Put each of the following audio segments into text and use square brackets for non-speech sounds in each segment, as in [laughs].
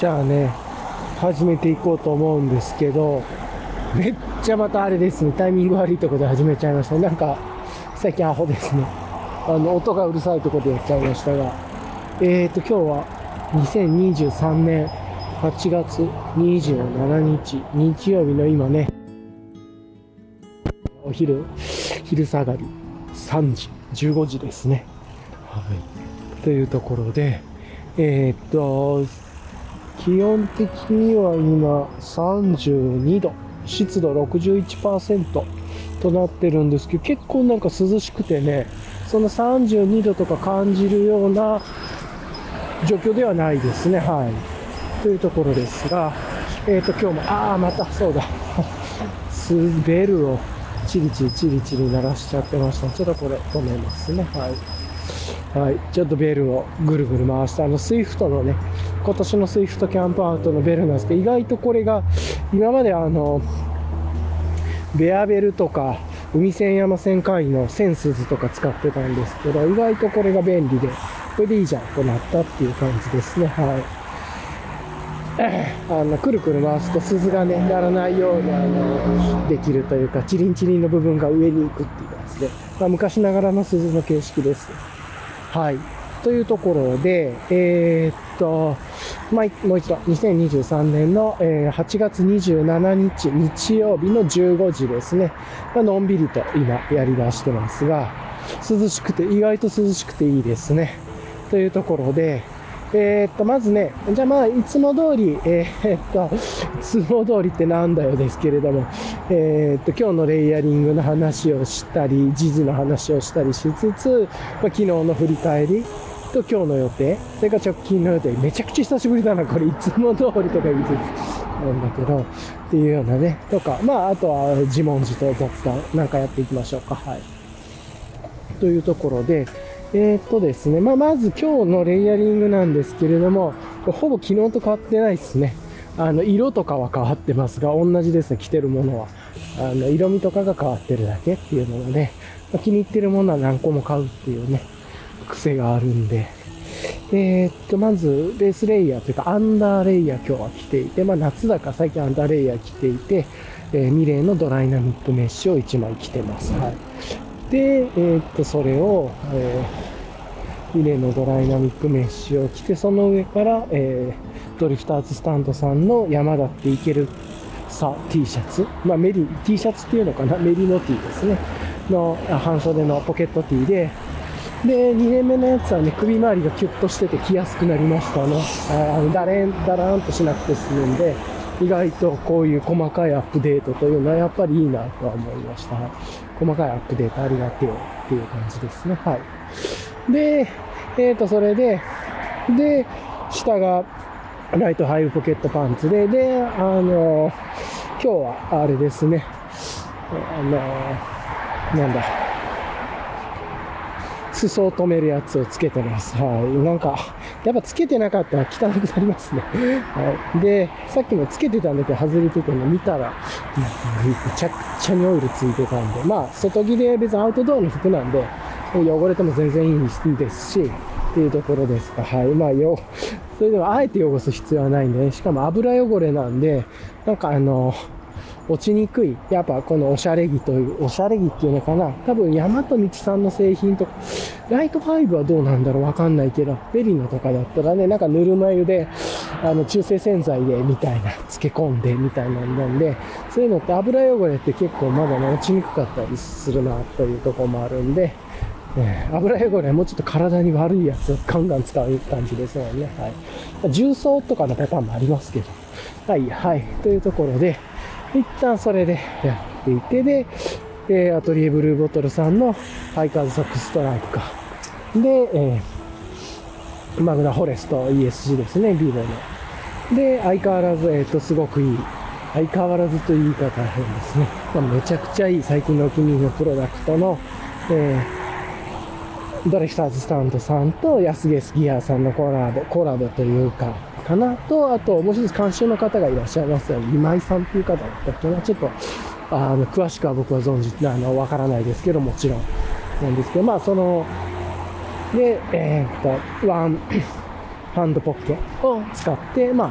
はい。じゃあね、始めていこうと思うんですけど、めっちゃまたあれですね、タイミング悪いとこで始めちゃいました。なんか、最近アホですね。あの、音がうるさいとこでやっちゃいましたが、えーと、今日は2023年8月27日、日曜日の今ね、お昼、昼下がり3時、15時ですね。はい。というところで、えーっと、気温的には今32度、湿度61%となってるんですけど、結構なんか涼しくてね、その32度とか感じるような状況ではないですね。はい。というところですが、えーと、今日も、ああ、また、そうだ。[laughs] スベルをチリチリチリチリ鳴らしちゃってました。ちょっとこれ止めますね。はい。はい、ちょっとベルをぐるぐる回して、あの、スイフトのね、今年のスイフトキャンプアウトのベルなんですけど、意外とこれが、今まであの、ベアベルとか、海線山線会のセンスズとか使ってたんですけど、意外とこれが便利で、これでいいじゃんとなったっていう感じですね。はい。あの、くるくる回すと鈴がね、鳴らないように、あの、できるというか、チリンチリンの部分が上に行くっていうやつで、まあ、昔ながらの鈴の形式です。はい。というところで、えー、っと、まあ、もう一度、2023年の、え8月27日日曜日の15時ですね。まのんびりと今やり出してますが、涼しくて、意外と涼しくていいですね。というところで、えーっと、まずね、じゃあまあ、いつも通り、えーっと、[laughs] いつも通りってなんだよですけれども、えーっと、今日のレイヤリングの話をしたり、時事の話をしたりしつつ、まあ、昨日の振り返りと今日の予定、それから直近の予定、めちゃくちゃ久しぶりだな、これ、いつも通りとか言いつつなんだけど、っていうようなね、とか、まあ、あとは自問自答雑談なんかやっていきましょうか、はい。というところで、えー、っとですね、まあ、まず今日のレイヤリングなんですけれども、ほぼ昨日と変わってないですね。あの、色とかは変わってますが、同じですね、着てるものは。あの、色味とかが変わってるだけっていうもので、まあ気に入ってるものは何個も買うっていうね、癖があるんで。えーっと、まず、ベースレイヤーというか、アンダーレイヤー今日は着ていて、まあ夏だから最近アンダーレイヤー着ていて、えーミレーのドライナミックメッシュを1枚着てます。はい。で、えーっと、それを、えーレのドライナミックメッシュを着て、その上から、えードリフターズスタンドさんの山だっていけるさ T シャツ、まあメリ、T シャツっていうのかな、メリノ T ですね。の、半袖のポケット T で、で、2年目のやつはね、首周りがキュッとしてて着やすくなりましたね。あだれん、だらーんとしなくて済むんで、意外とこういう細かいアップデートというのはやっぱりいいなとは思いました。細かいアップデートありがてよっていう感じですね。はい。で、えっ、と、それで、で、下がライトハイブポケットパンツで、で、あの、今日はあれですね、あの、なんだ、裾を止めるやつをつけてます。はい。なんか、やっぱつけてなかったら汚くなりますね。はい。で、さっきもつけてたんだけど外れててね、見たら、めちゃくちゃにオイルついてたんで、まあ、外着で別にアウトドアの服なんで、汚れても全然いいですし、っていうところですか。はい。まあ、よ、それでもあえて汚す必要はないんで、ね、しかも油汚れなんで、なんかあの、落ちにくい。やっぱこのおしゃれ着という、おしゃれ着っていうのかな。多分、大和道さんの製品とか、ライトファイブはどうなんだろうわかんないけど、ベリノとかだったらね、なんかぬるま湯で、あの、中性洗剤で、みたいな、漬け込んで、みたいなんなんで、そういうのって油汚れって結構まだね、落ちにくかったりするな、というとこもあるんで、えー油汚れもうちょっと体に悪いやつをガンガン使う感じですもんね。はい。重曹とかのパターンもありますけど。はい、はい。というところで、一旦それでやっていて、で、えアトリエブルーボトルさんのハイカーズソックストライプか。で、えーマグナフォレスト ESG ですね、ビーボの。で、相変わらず、えっ、と、すごくいい。相変わらずという言い方変ですね。まあ、めちゃくちゃいい最近のお気に入りのプロダクトの、えードレフターズスタンドさんと安ゲスギアさんのコラボ、コラボというか、かな？と、あと、もう一つ監修の方がいらっしゃいます。今井さんっていう方だったっけな？ちょっと、あの、詳しくは僕は存じ、あの、わからないですけど、もちろん。なんですけど、まあ、その、で、えーっと、ワン、[coughs] ハンドポッケを使って、まあ、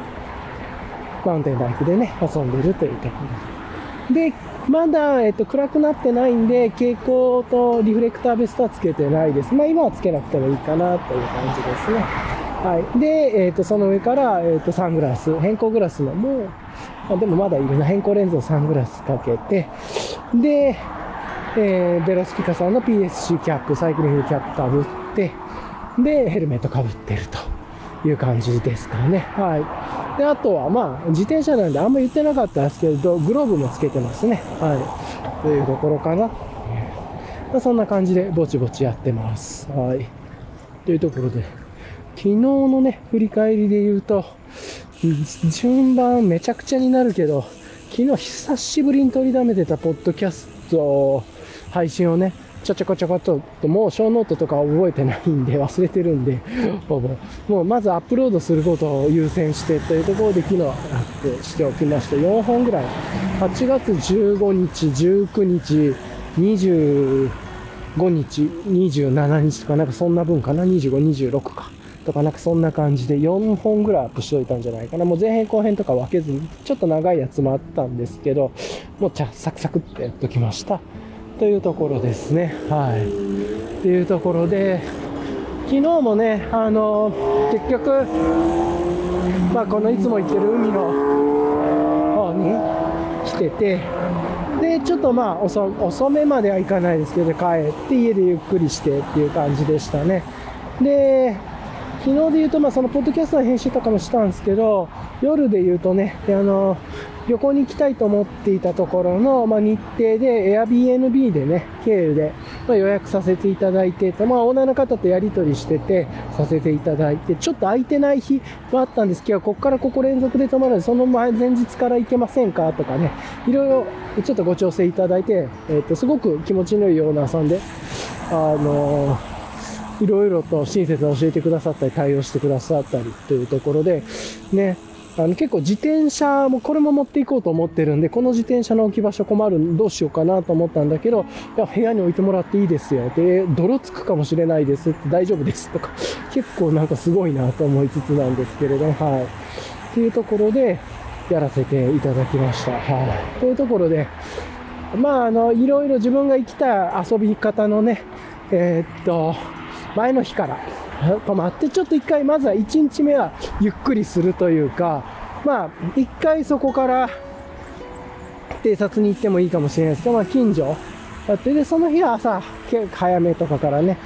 マウンテンバイクでね、遊んでるというところ。で、まだ、えっと、暗くなってないんで、蛍光とリフレクターベストはつけてないです。まあ、今はつけなくてもいいかなという感じですね。はい。で、えっと、その上から、えっと、サングラス、変更グラスのもう、あでもまだいるな、変更レンズのサングラスかけて、で、えー、ベロスピカさんの PSC キャップ、サイクリングキャップかぶって、で、ヘルメットかぶってるという感じですかね。はい。で、あとは、まあ、自転車なんであんま言ってなかったですけど、グローブもつけてますね。はい。というところかな。まあ、そんな感じでぼちぼちやってます。はい。というところで、昨日のね、振り返りで言うと、順番めちゃくちゃになるけど、昨日久しぶりに録りだめてたポッドキャスト配信をね、ちょちょこちょこっと、もうショーノートとか覚えてないんで、忘れてるんで、ほぼ。もうまずアップロードすることを優先してというところで昨日アップしておきました。4本ぐらい。8月15日、19日、25日、27日とかなんかそんな分かな？25、26か。とかなんかそんな感じで4本ぐらいアップしておいたんじゃないかな。もう前編後編とか分けずに、ちょっと長いやつもあったんですけど、もうちゃサクサクってやっときました。というところですね。はい。っていうところで、昨日もね、あの、結局、まあ、このいつも行ってる海の方に来てて、で、ちょっとまあ遅、遅めまではいかないですけど、帰って家でゆっくりしてっていう感じでしたね。で、昨日で言うと、まあ、そのポッドキャストの編集とかもしたんですけど、夜で言うとね、あの、旅行に行きたいと思っていたところの、まあ、日程で Airbnb でね、経由で、まあ、予約させていただいてまあ、オーナーの方とやり取りしてて、させていただいて、ちょっと空いてない日はあったんですけど、ここからここ連続で泊まるので、その前、前日から行けませんかとかね、いろいろちょっとご調整いただいて、えっ、ー、と、すごく気持ちのいいオーナーさんで、あのー、いろいろと親切に教えてくださったり、対応してくださったりというところで、ね、あの結構自転車もこれも持っていこうと思ってるんで、この自転車の置き場所困る、どうしようかなと思ったんだけど、いや、部屋に置いてもらっていいですよ。で、泥つくかもしれないです大丈夫ですとか、[laughs] 結構なんかすごいなと思いつつなんですけれど、はい。っていうところで、やらせていただきました。はい。というところで、まあ、あの、いろいろ自分が生きた遊び方のね、えー、っと、前の日から、泊まって、ちょっと一回、まずは1日目はゆっくりするというか、まあ、一回そこから偵察に行ってもいいかもしれないですけど、まあ、近所だって、で、その日は朝、早めとかからね、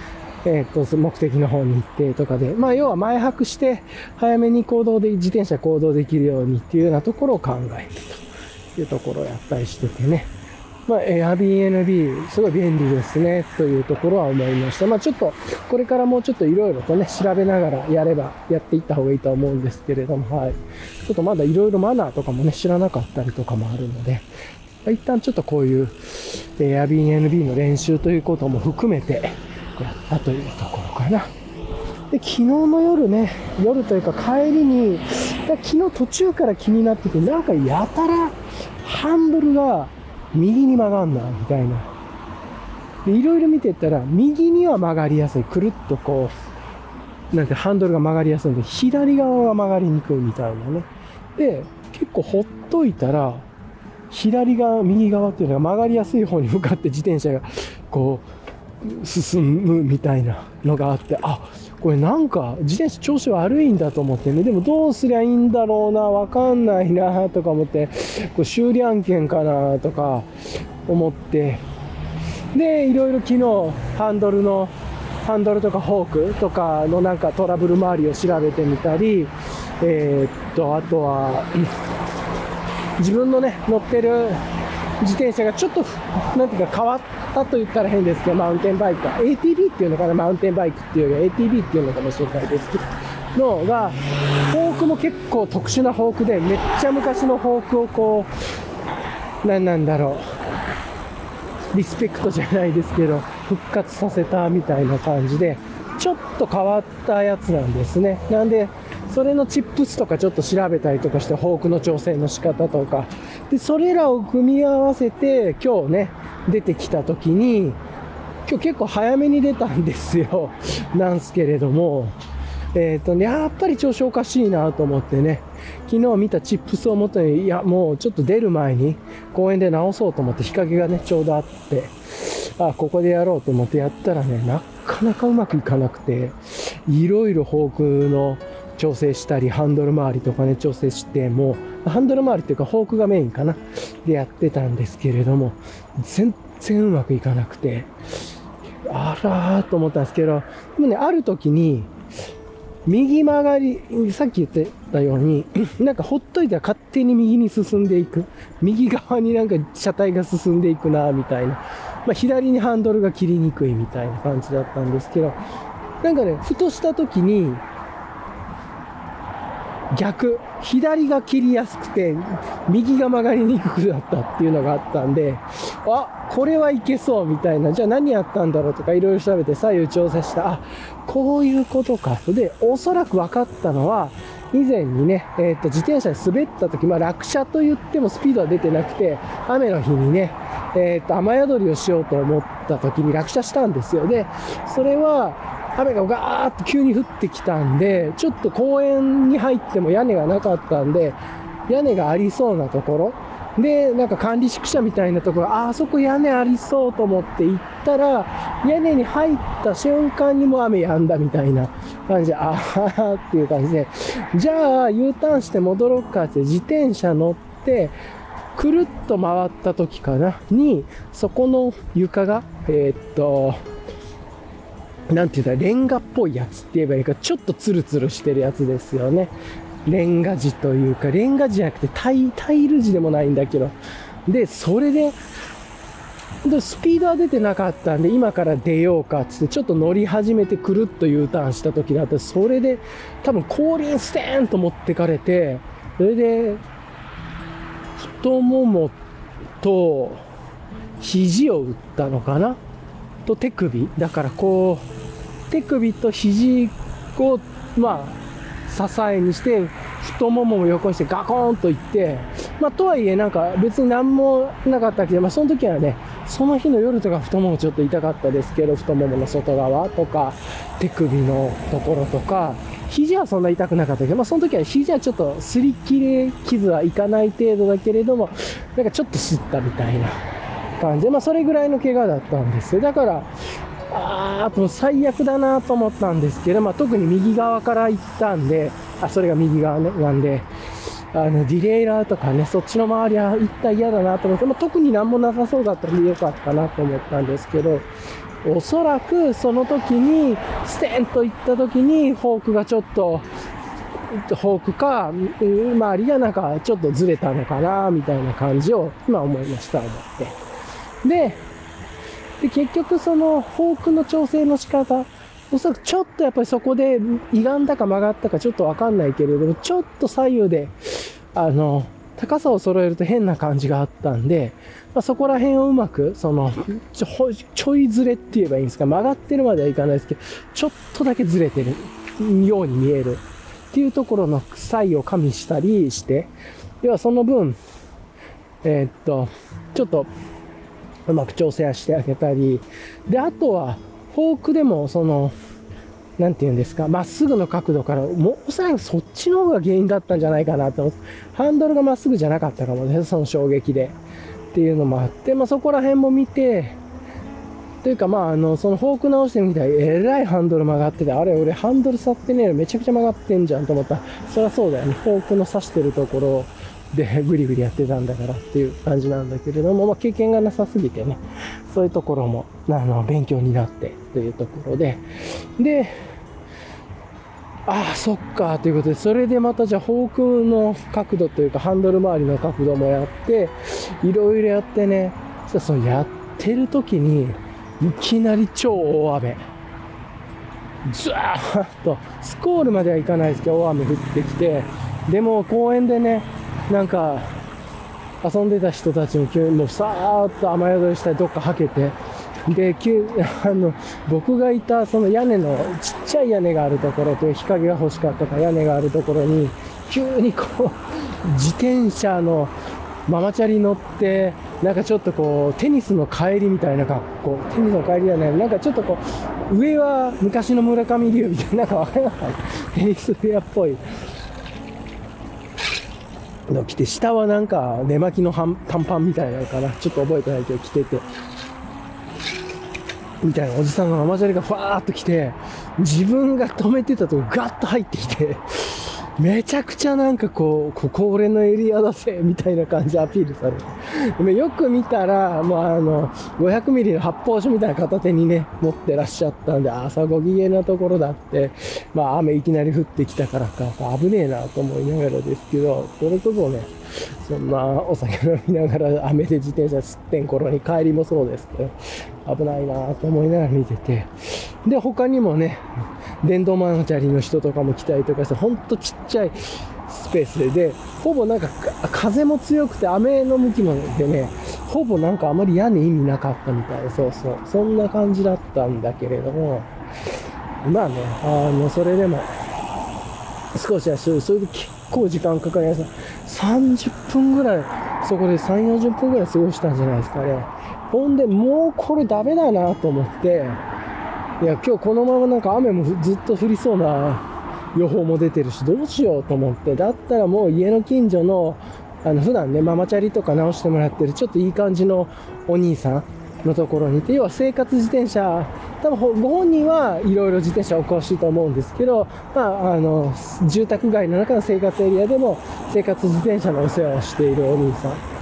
えっ、と、目的の方に行ってとかで、まあ、要は前泊して、早めに行動で、自転車行動できるようにっていうようなところを考えてというところをやったりしててね。まあ、Airbnb、すごい便利ですね、というところは思いました。まあ、ちょっと、これからもうちょっといろいろとね、調べながらやれば、やっていった方がいいとは思うんですけれども、はい。ちょっとまだいろいろマナーとかもね、知らなかったりとかもあるので、まあ、一旦ちょっとこういう Airbnb の練習ということも含めて、やったというところかな。で、昨日の夜ね、夜というか帰りに、昨日途中から気になってて、なんかやたらハンドルが右に曲がんな、みたいな。で、いろいろ見てったら、右には曲がりやすい。くるっとこう、なんてハンドルが曲がりやすいんで、左側が曲がりにくいみたいなね。で、結構ほっといたら、左側、右側っていうのが曲がりやすい方に向かって自転車がこう、進むみたいなのがあって、あ、これなんか自転車調子悪いんだと思ってね、でもどうすりゃいいんだろうな、わかんないなとか思って、これ修理案件かなとか思って、で、いろいろ昨日ハンドルの、ハンドルとかフォークとかのなんかトラブル周りを調べてみたり、えー、っと、あとは、自分のね、乗ってる自転車がちょっと、なんていうか変わったと言ったら変ですけど、マウンテンバイク ATV っていうのかな、マウンテンバイクっていうより ATV っていうのかもしれないですけど、のが、フォークも結構特殊なフォークで、めっちゃ昔のフォークをこう、何なんだろう、リスペクトじゃないですけど、復活させたみたいな感じで、ちょっと変わったやつなんですね。なんで、それのチップスとかちょっと調べたりとかして、フォークの調整の仕方とか、で、それらを組み合わせて、今日ね、出てきた時に、今日結構早めに出たんですよ。[laughs] なんすけれども、えっ、とね、やっぱり調子おかしいなと思ってね、昨日見たチップスをもとに、いや、もうちょっと出る前に公園で直そうと思って、日陰がね、ちょうどあって、あ、ここでやろうと思ってやったらね、なかなかうまくいかなくて、いろいろフォークの調整したり、ハンドル周りとかね、調整して、もう、ハンドル周りっていうか、フォークがメインかな。でやってたんですけれども、全然うまくいかなくて、あらーと思ったんですけど、でもね、ある時に、右曲がり、さっき言ってたように、[coughs] なんかほっといたら勝手に右に進んでいく。右側になんか車体が進んでいくな、みたいな。まあ、左にハンドルが切りにくいみたいな感じだったんですけど、なんかね、ふとした時に、逆、左が切りやすくて、右が曲がりにくくなったっていうのがあったんで、あ、これはいけそうみたいな、じゃあ何やったんだろうとかいろいろ調べて左右調整した、あ、こういうことか。で、おそらく分かったのは、以前にね、えっ、ー、と、自転車で滑った時、まあ落車と言ってもスピードは出てなくて、雨の日にね、えっ、ー、と、雨宿りをしようと思った時に落車したんですよ。で、それは、雨がガーッと急に降ってきたんで、ちょっと公園に入っても屋根がなかったんで、屋根がありそうなところ、で、なんか管理宿舎みたいなところ、あ、あそこ屋根ありそうと思って行ったら、屋根に入った瞬間にも雨止んだみたいな感じで、ああっていう感じで、じゃあ U ターンして戻ろうかって自転車乗って、くるっと回った時かな、に、そこの床が、えー、っと、なんて言うんだ、レンガっぽいやつって言えばいいか、ちょっとツルツルしてるやつですよね。レンガ地というか、レンガ地じゃなくてタイ、タイル地でもないんだけど。で、それで、でスピードは出てなかったんで、今から出ようかっつって、ちょっと乗り始めてくるっと U ターンした時だったそれで、多分後輪ステーンと持ってかれて、それで、太ももと肘を打ったのかな？と手首。だからこう、手首と肘を、まあ、支えにして、太ももを横にしてガコーンといって、まあ、とはいえなんか別に何もなかったけど、まあ、その時はね、その日の夜とか太ももちょっと痛かったですけど、太ももの外側とか、手首のところとか、肘はそんな痛くなかったけど、まあ、その時は肘はちょっと擦り切れ傷はいかない程度だけれども、なんかちょっと吸ったみたいな感じで、まあ、それぐらいの怪我だったんです。だから、あー、もう最悪だなと思ったんですけど、まあ、特に右側から行ったんで、あ、それが右側ね、なんで、あの、ディレイラーとかね、そっちの周りは行った嫌だなと思って、まあ、特になんもなさそうだったんでよかったなと思ったんですけど、おそらくその時に、ステンと行った時に、フォークがちょっと、フォークか、周りがなんかちょっとずれたのかな、みたいな感じを今思いました、思って。で、で結局そのフォークの調整の仕方、おそらくちょっとやっぱりそこで歪んだか曲がったかちょっとわかんないけれども、ちょっと左右で、あの、高さを揃えると変な感じがあったんで、まあ、そこら辺をうまく、その、ちょ、ちょいずれって言えばいいんですか、曲がってるまではいかないですけど、ちょっとだけずれてるように見える。っていうところの差異を加味したりして、要はその分、えー、っと、ちょっとうまく調整してあげたり、で、あとは、フォークでも、その、なんて言うんですか、まっすぐの角度から、もうおそらくそっちの方が原因だったんじゃないかなと、ハンドルがまっすぐじゃなかったかもね、その衝撃で。っていうのもあって、まあそこら辺も見て、というかまああの、そのフォーク直してみたら、えらいハンドル曲がってて、あれ俺ハンドル触ってねえのめちゃくちゃ曲がってんじゃんと思ったら、そりゃそうだよね。フォークの刺してるところでグリグリやってたんだからっていう感じなんだけれども、まあ、経験がなさすぎてね、そういうところも、あの、勉強になってというところで、で、ああ、そっか、ということで、それでまたじゃあ、フォークの角度というか、ハンドル周りの角度もやって、いろいろやってね、そのやってる時に、いきなり超大雨。ずわーっと、スコールまではいかないですけど、大雨降ってきて、でも公園でね、なんか、遊んでた人たちも急にもうさーっと雨宿りしたりどっかはけて、で、急、あの、僕がいたその屋根の、ちっちゃい屋根があるところと日陰が欲しかったか屋根があるところに、急にこう、自転車のママチャリ乗って、なんかちょっとこう、テニスの帰りみたいな格好、テニスの帰りじゃない、なんかちょっとこう、上は昔の村上龍みたいな、なんかわかりますかテニスウェアっぽい。の着て、下はなんか寝巻きの短パンみたいなのかな。ちょっと覚えてないけど着てて。みたいなおじさんのママチャリがファーっと来て、自分が止めてたとこガッと入ってきて、めちゃくちゃなんかこう、ここ俺のエリアだぜ、みたいな感じでアピールされて。でよく見たら、もうあの、500ミリの発泡酒みたいな片手にね、持ってらっしゃったんで、朝ご機嫌なところだって、まあ雨いきなり降ってきたからか、危ねえなと思いながらですけど、それこそね、そんなお酒飲みながら雨で自転車吸ってん頃に帰りもそうですけど、危ないなと思いながら見てて。で、他にもね、電動ママチャリの人とかも来たりとかして、ほんとちっちゃいスペースで、で、ほぼなんか風も強くて雨の向きもでね、ほぼなんかあまり屋根意味なかったみたいで、そうそう。そんな感じだったんだけれども、まあね、あの、それでも、少しはそれで結構時間かかりました。30分ぐらい、そこで3、40分ぐらい過ごしたんじゃないですかね。ほんで、もうこれダメだなと思って、いや、今日このままなんか雨もずっと降りそうな予報も出てるし、どうしようと思って、だったらもう家の近所の、あの、普段ね、ママチャリとか直してもらってる、ちょっといい感じのお兄さんのところにいて、要は生活自転車、多分ご本人はいろいろ自転車お詳しいと思うんですけど、まあ、あの、住宅街の中の生活エリアでも生活自転車のお世話をしているお兄さん。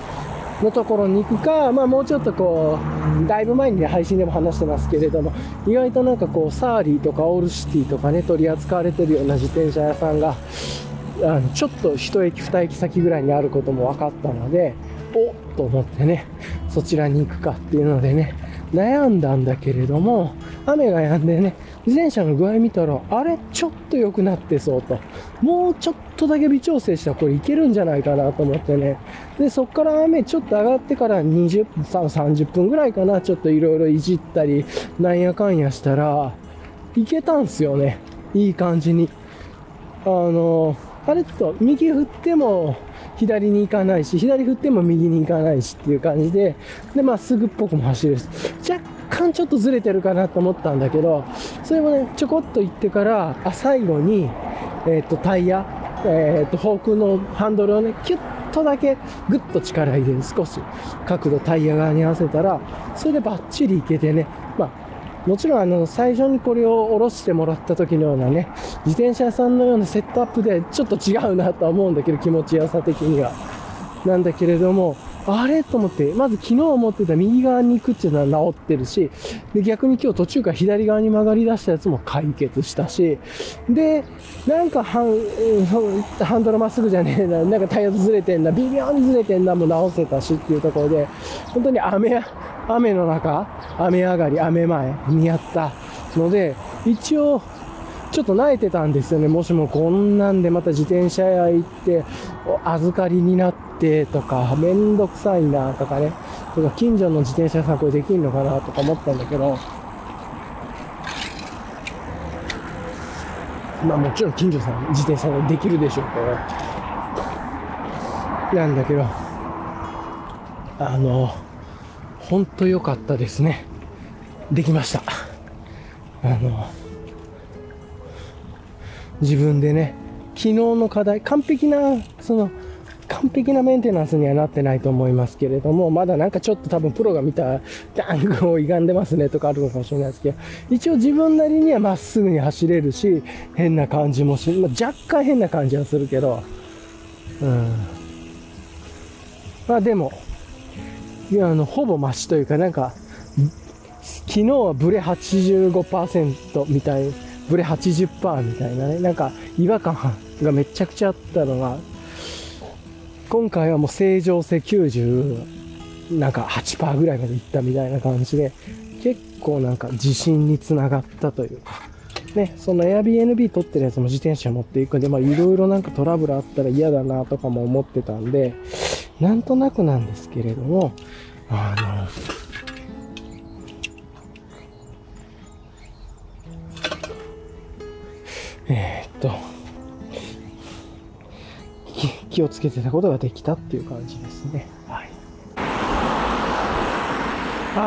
のところに行くか、まあ、もうちょっとこう、だいぶ前に、ね、配信でも話してますけれども、意外となんかこう、サーリーとかオールシティとかね、取り扱われてるような自転車屋さんが、あのちょっと1駅2駅先ぐらいにあることも分かったので、おっと思ってね、そちらに行くかっていうのでね、悩んだんだけれども、雨が止んでね、自転車の具合見たら、あれ、ちょっと良くなってそうと。もうちょっとだけ微調整したらこれいけるんじゃないかなと思ってね。で、そっから雨ちょっと上がってから20分、30分ぐらいかな、ちょっといろいろいじったり、なんやかんやしたら、いけたんすよね。いい感じに。あの、あれと、右振っても、左に行かないし、左振っても右に行かないしっていう感じで、で、まっすぐっぽくも走るし、若干ちょっとずれてるかなと思ったんだけど、それもね、ちょこっと行ってから、あ、最後に、えっ、ー、と、タイヤ、えっ、ー、と、フォークのハンドルをね、キュッとだけぐっと力入れる。少し角度タイヤ側に合わせたら、それでバッチリいけてね、まあ、もちろんあの最初にこれを下ろしてもらった時のようなね自転車屋さんのようなセットアップでちょっと違うなとは思うんだけど気持ちよさ的にはなんだけれどもあれ？と思って、まず昨日思ってた右側に行くっていうのは治ってるし、で、逆に今日途中から左側に曲がり出したやつも解決したし、で、なんかハン、ハンドルまっすぐじゃねえな、なんかタイヤずれてんな、微妙にずれてんなも直せたしっていうところで、本当に雨、雨の中、雨上がり、雨前にやったので、一応、ちょっと慣れてたんですよね。もしもこんなんでまた自転車屋行って、預かりになってとか、めんどくさいなとかね。とか、近所の自転車屋さんこれできんのかなとか思ったんだけど、まあもちろん近所さん自転車でできるでしょうけど、なんだけど、あの、本当良かったですね。できました。あの、自分でね、昨日の課題、完璧な、その、完璧なメンテナンスにはなってないと思いますけれども、まだなんかちょっと多分プロが見たダンクを歪んでますねとかあるのかもしれないですけど、一応自分なりにはまっすぐに走れるし、変な感じもし、まあ、若干変な感じはするけど、うん。まあでも、いや、あの、ほぼマシというか、なんか、昨日はブレ85%みたいな、ブレ80%みたいなね、なんか違和感がめちゃくちゃあったのが、今回はもう正常性90、なんか8%ぐらいまでいったみたいな感じで、結構なんか自信につながったというか、ね、その Airbnb 取ってるやつも自転車持っていくんで、まあいろいろなんかトラブルあったら嫌だなとかも思ってたんで、なんとなくなんですけれども、あの、と、気をつけてたことができたっていう感じですね。はい。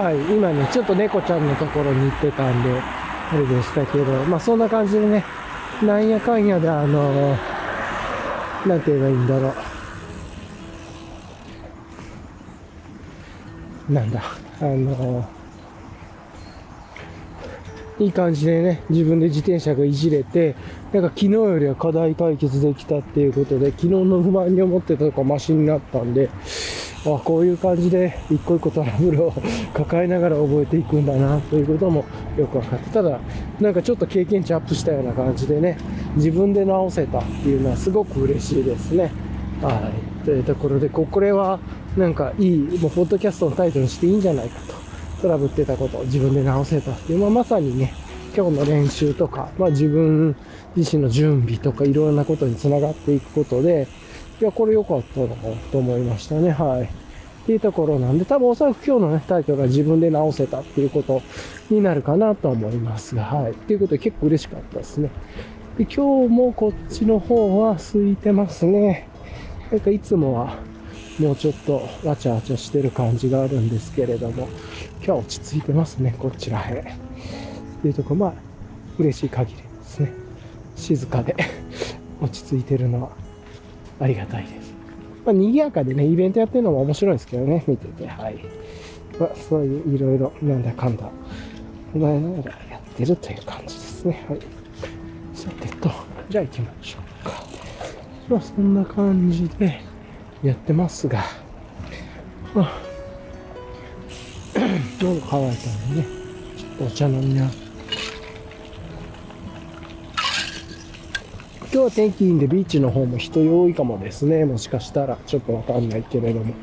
はい、今ね、ちょっと猫ちゃんのところに行ってたんで、あれでしたけど、まあそんな感じでね、なんやかんやであの、なんて言えばいいんだろう。なんだ、あの、いい感じでね、自分で自転車がいじれて、なんか昨日よりは課題解決できたっていうことで、昨日の不満に思ってたとかマシになったんで、あこういう感じで一個一個トラブルを抱えながら覚えていくんだなということもよく分かって、ただ、なんかちょっと経験値アップしたような感じでね、自分で直せたっていうのはすごく嬉しいですね。はい。というところで、これはなんかいい、もうポッドキャストのタイトルにしていいんじゃないかと。トラブってたことを自分で直せたっていう、まあ、まさにね、今日の練習とか、まあ、自分自身の準備とかいろんなことにつながっていくことで、いや、これ良かったなと思いましたね。はい。っていうところなんで、多分おそらく今日のね、タイトルが自分で直せたっていうことになるかなと思いますが、はい。っていうことで結構嬉しかったですね。で、今日もこっちの方は空いてますね。なんかいつもはもうちょっとわちゃわちゃしてる感じがあるんですけれども、日は落ち着いてますね、こちらへ。っていうとこまあ、嬉しい限りですね。静かで [laughs] 落ち着いてるのはありがたいです。まあ、賑やかでね、イベントやってるのも面白いですけどね、見てて、はい。まあ、そういういろいろ、なんだかんだ、踏まえながらやってるという感じですね。はい。さてと、じゃあ行きましょうか。まあ、そんな感じでやってますが、まあ、喉乾いたんでね、お茶飲みな。今日は天気いいんでビーチの方も人多いかもですね。もしかしたら。ちょっとわかんないけれども。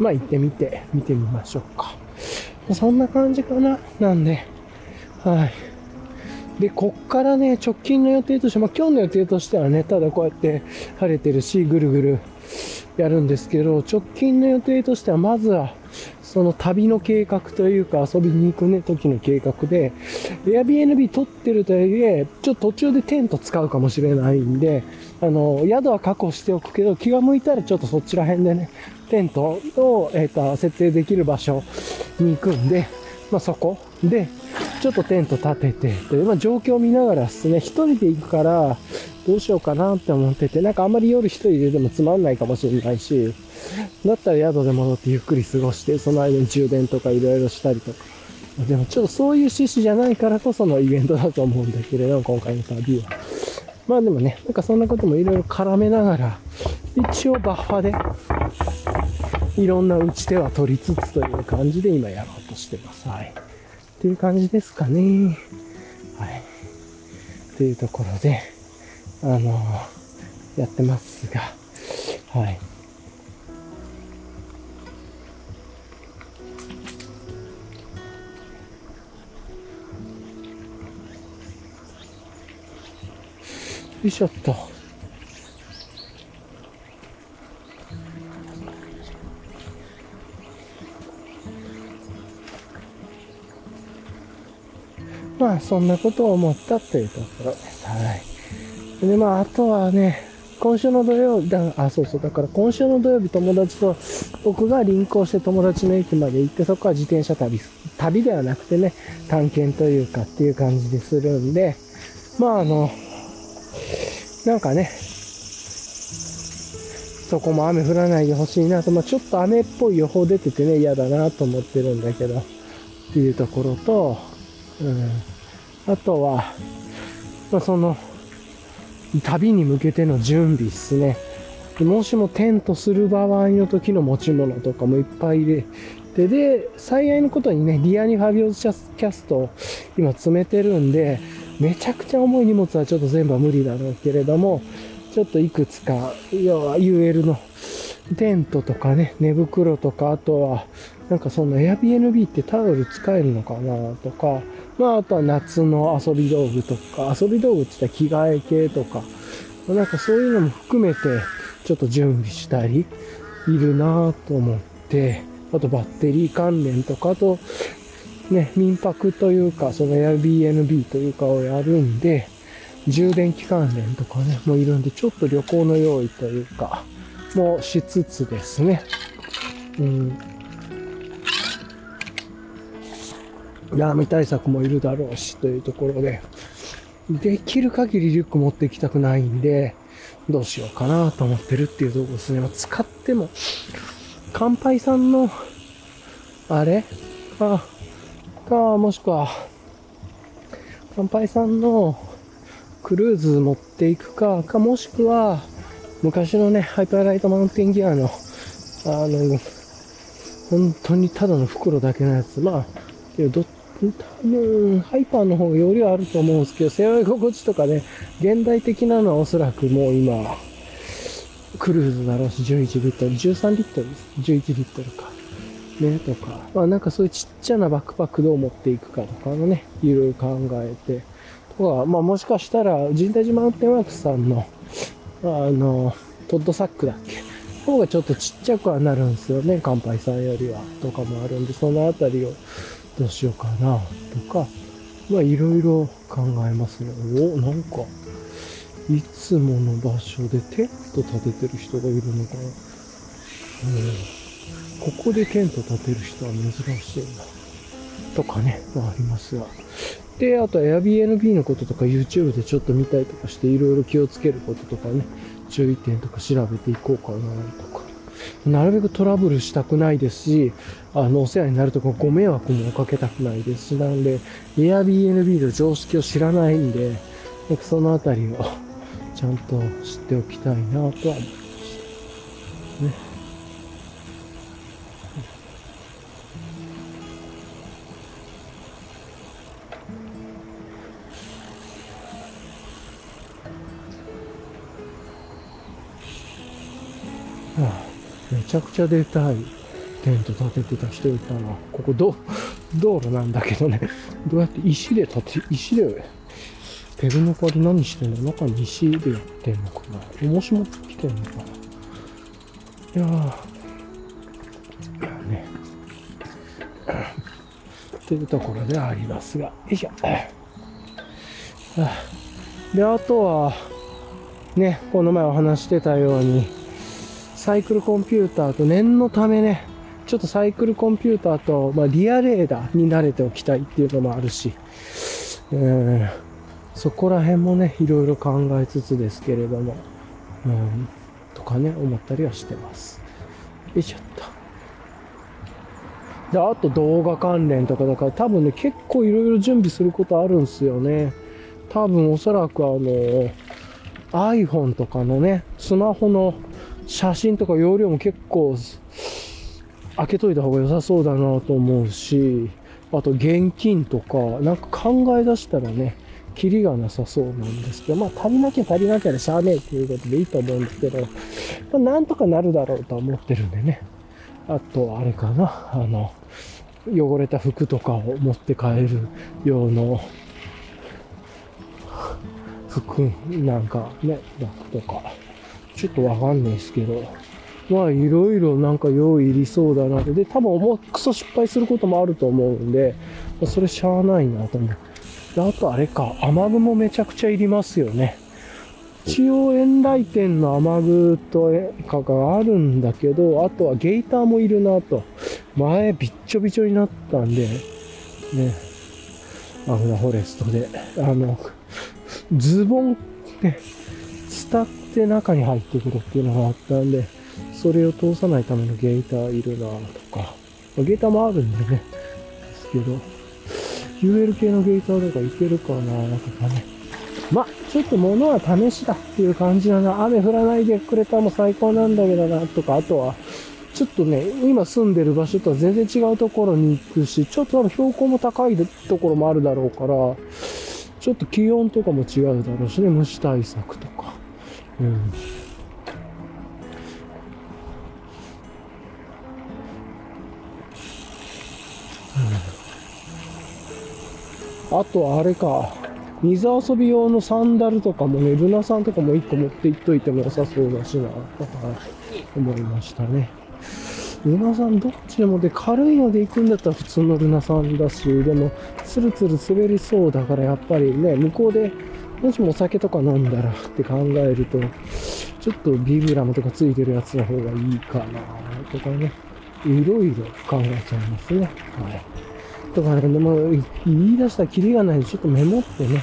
まあ行ってみて、見てみましょうか。そんな感じかな。なんで、はい。で、こっからね、直近の予定として、ま今日の予定としてはね、ただこうやって晴れてるし、ぐるぐるやるんですけど、直近の予定としては、まずは、その旅の計画というか遊びに行くね、時の計画で、Airbnb 取ってるとはいえ、ちょっと途中でテント使うかもしれないんで、あの、宿は確保しておくけど、気が向いたらちょっとそちら辺でね、テントを、えっ、と、設定できる場所に行くんで、まあ、そこで、ちょっとテント立てて、で、まあ、状況を見ながらですね、一人で行くから、どうしようかなって思ってて、なんかあんまり夜一人ででもつまんないかもしれないし、だったら宿で戻ってゆっくり過ごして、その間に充電とかいろいろしたりとか。でもちょっとそういう趣旨じゃないからこそのイベントだと思うんだけれど、今回の旅は。まあでもね、なんかそんなこともいろいろ絡めながら、一応バッファで、いろんな打ち手は取りつつという感じで今やろうとしてます。はい。っていう感じですかね。はい。というところで、あの、やってますが、はい。よいしょっと。まあ、そんなことを思ったというところです。はい。で、まあ、あとはね、今週の土曜日、だあ、そうそう、だから今週の土曜日友達と僕が輪行して友達の駅まで行って、そこから自転車旅、旅ではなくてね、探検というかっていう感じでするんで、まああの、なんかね、そこも雨降らないでほしいなと、まあちょっと雨っぽい予報出ててね、嫌だなと思ってるんだけど、っていうところと、うん、あとは、まあその、旅に向けての準備っすね。もしもテントする場合の時の持ち物とかもいっぱい入れて、で、最愛のことにね、リアにファビオスキャストを今詰めてるんで、めちゃくちゃ重い荷物はちょっと全部は無理だろうけれども、ちょっといくつか、要は UL のテントとかね、寝袋とか、あとは、なんかその Airbnb ってタオル使えるのかなとか、まあ、あとは夏の遊び道具とか、遊び道具って言ったら着替え系とか、なんかそういうのも含めて、ちょっと準備したり、いるなぁと思って、あとバッテリー関連とか、あと、ね、民泊というか、その Airbnb というかをやるんで、充電器関連とかね、もういるんで、ちょっと旅行の用意というか、もうしつつですね。うん。ラーメン対策もいるだろうしというところで、できる限りリュック持っていきたくないんで、どうしようかなと思ってるっていうところですね。使っても、乾杯さんの、あれ？か、か、もしくは、乾杯さんのクルーズ持っていくか、か、もしくは、昔のね、ハイパーライトマウンテンギアの、あの、本当にただの袋だけのやつ。まあ、けど、ど多分、ハイパーの方がよりはあると思うんですけど、背負い心地とかね、現代的なのはおそらくもう今、クルーズだろうし、11リットル、13リットルです。11リットルか。ね、とか。まあなんかそういうちっちゃなバックパックどう持っていくかとかのね、いろいろ考えて。とか、まあもしかしたら、神代寺マウンテンワークさんの、あの、トッドサックだっけ？方がちょっとちっちゃくはなるんですよね、乾杯さんよりは。とかもあるんで、そのあたりをどうしようかな、とか、まあいろいろ考えますね。お、なんか、いつもの場所でテント立ててる人がいるのかな。うん、ここでテント立てる人は珍しいな。とかね、まあありますが。で、あと Airbnb のこととか YouTube でちょっと見たりとかしていろいろ気をつけることとかね、注意点とか調べていこうかなとか。なるべくトラブルしたくないですし、あの、お世話になるとかご迷惑もかけたくないですし、なので、Airbnb の常識を知らないんで、なんかそのあたりを [laughs] ちゃんと知っておきたいなとは思いました。ね。はあ、めちゃくちゃでかいテント建ててた人いたな。ここ道 [laughs] 道路なんだけどね、どうやって石で建て、石で、ペグの代わり何してんの中に石でやってんのかな重し持ってんのかない。やー、い。やね。とい。うところでありますが、よい。しょ。で、あとは、ね、この前お話してたように、サイクルコンピューターと念のためね、ちょっとサイクルコンピューターと、まあ、リアレーダーに慣れておきたいっていうのもあるし、うん、そこら辺もね、いろいろ考えつつですけれども、うん、とかね、思ったりはしてます。よいしょっと。で、あと動画関連とかだから多分ね、結構いろいろ準備することあるんですよね。多分おそらくあの、iPhone とかのね、スマホの写真とか容量も結構開けといた方が良さそうだなと思うし、あと現金とか、なんか考え出したらね、キリがなさそうなんですけど、まあ足りなきゃ足りなきゃでしゃあねえっていうことでいいと思うんですけど、まあなんとかなるだろうとは思ってるんでね。あと、あれかな、あの、汚れた服とかを持って帰る用の服なんかね、バッグとか、ちょっとわかんないですけど、まあいろいろなんか用意いりそうだなと。で、多分重くそ失敗することもあると思うんで、まあそれしゃあないなと思う。であとあれか、雨具もめちゃくちゃいりますよね。一応遠来店の雨具とかがあるんだけど、あとはゲーターもいるなと。前びっちょびちょになったんで、ね、アグナフォレストで、あの、ズボンね、伝て中に入ってくるっていうのがあったんで、それを通さないためのゲーターいるなとか、ゲーターもあるんでね、ですけど、UL 系のゲーターとかいけるかなとかね。まあ、ちょっと物は試しだっていう感じだな。雨降らないでくれたも最高なんだけどな、とか、あとは、ちょっとね、今住んでる場所とは全然違うところに行くし、ちょっと標高も高いところもあるだろうから、ちょっと気温とかも違うだろうしね、虫対策とか。うん。あとあれか、水遊び用のサンダルとかもね、ルナさんとかも1個持っていっといても良さそうだしな、とか思いましたね。ルナさんどっちでもで、軽いので行くんだったら普通のルナさんだし、でも、ツルツル滑りそうだからやっぱりね、向こうで、もしもお酒とか飲んだらって考えると、ちょっとビブラムとかついてるやつの方がいいかなとかね、いろいろ考えちゃいますね。はい。とかね、でも言い出したらキリがないんで、ちょっとメモってね、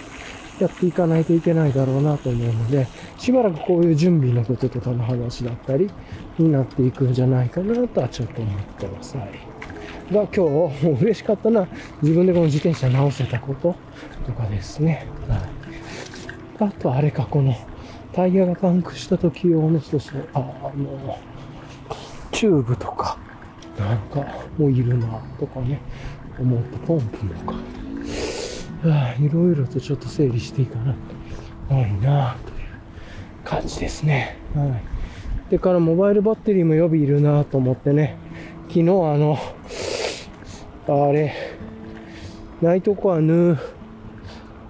やっていかないといけないだろうなと思うので、しばらくこういう準備のこととかの話だったりになっていくんじゃないかなとはちょっと思ってます。はい。が今日嬉しかったのは自分でこの自転車直せたこととかですね。はい。あとあれか、このタイヤがパンクした時用の人とあ、あの、チューブとか、なんかもういるなとかね、思ってポンプもか。はあ、いろいろとちょっと整理していいかなないなという感じですね。はい。でからモバイルバッテリーも予備いるなと思ってね、昨日あの、あれ、ナイトコアヌ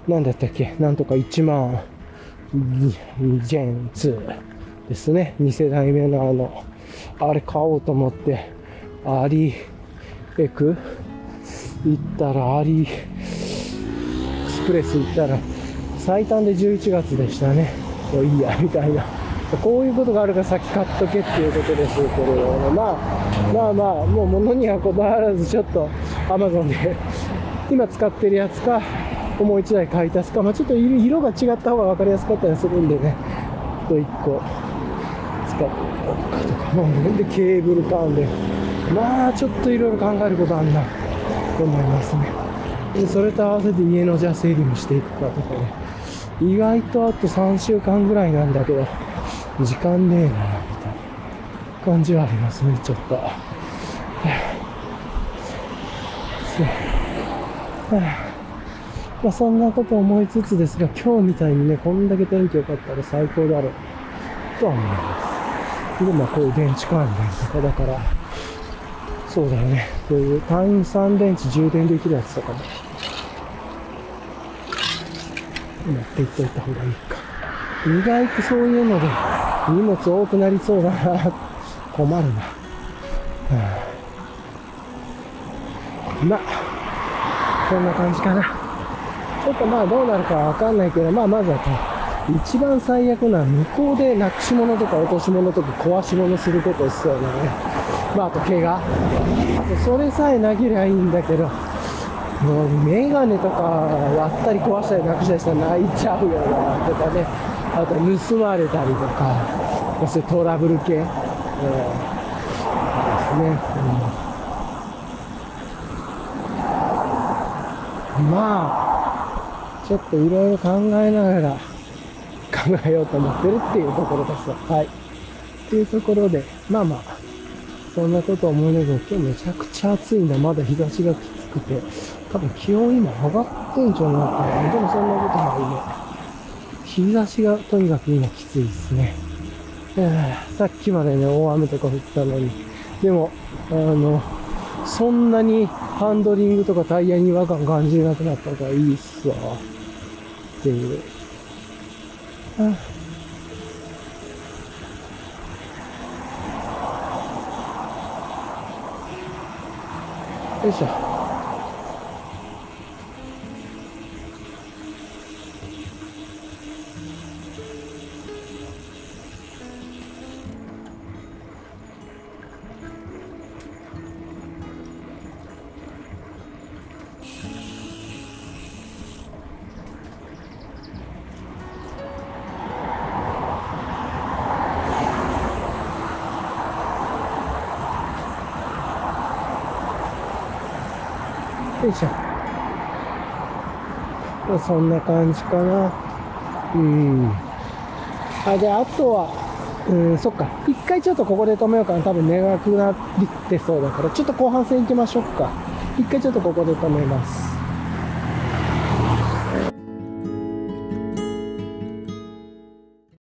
なんだったっけ？なんとか1万ジェン2ですね。2世代目のあの、あれ買おうと思って、アリエク行ったらアリエクスプレス行ったら最短で11月でしたね。もういいや、みたいな。こういうことがあるから先買っとけっていうことですけれども、まあ、まあまあ、もう物にはこだわらずちょっと Amazon で今使ってるやつか、もう一台買い足すか、まあちょっと色が違った方が分かりやすかったりするんでね、と一個使って。おくかとか、まあ、でケーブル買うんで、まあちょっといろいろ考えることあんな。と思いますね。でそれと合わせて家のじゃあ整理もしていくかとかね、意外とあと3週間ぐらいなんだけど、時間ねえな、みたいな感じはありますね、ちょっと。はあ。まあ、そんなこと思いつつですが、今日みたいにね、こんだけ天気良かったら最高だろうとは思います。で、まあ、こういう電池関連とかだから、そうだよね、こういう単位3電池充電できるやつとかも、持っていっといた方がいいか。意外とそういうので荷物多くなりそうだな。困るな。はあ、まあ、そんな感じかな。ちょっとまあどうなるかわかんないけど、まあまずは一番最悪な向こうでなくし物とか落とし物とか壊し物することですよね。まああと怪我。それさえなければいいんだけど、もうメガネとか割ったり壊したりなくしたりしたら泣いちゃうよなとかね。あと盗まれたりとか、そういうトラブル系、えー、ですね。うん、まあ、ちょっといろいろ考えながら [laughs] 考えようと思ってるっていうところです。はい。っていうところで、まあまあ、そんなこと思いながら今日めちゃくちゃ暑いんだ。まだ日差しがきつくて、多分気温今上がってんじゃないかな。でもそんなことないね。日差しがとにかく今きついですね。さっきまでね、大雨とか降ったのに。でも、あの、そんなにハンドリングとかタイヤに違和感感じなくなったからいいっすわ。っていう。よそんな感じかな。うん。あ、で、あとは、うん、そっか。一回ちょっとここで止めようかな。多分長くなってそうだから、ちょっと後半戦行きましょうか。一回ちょっとここで止めます。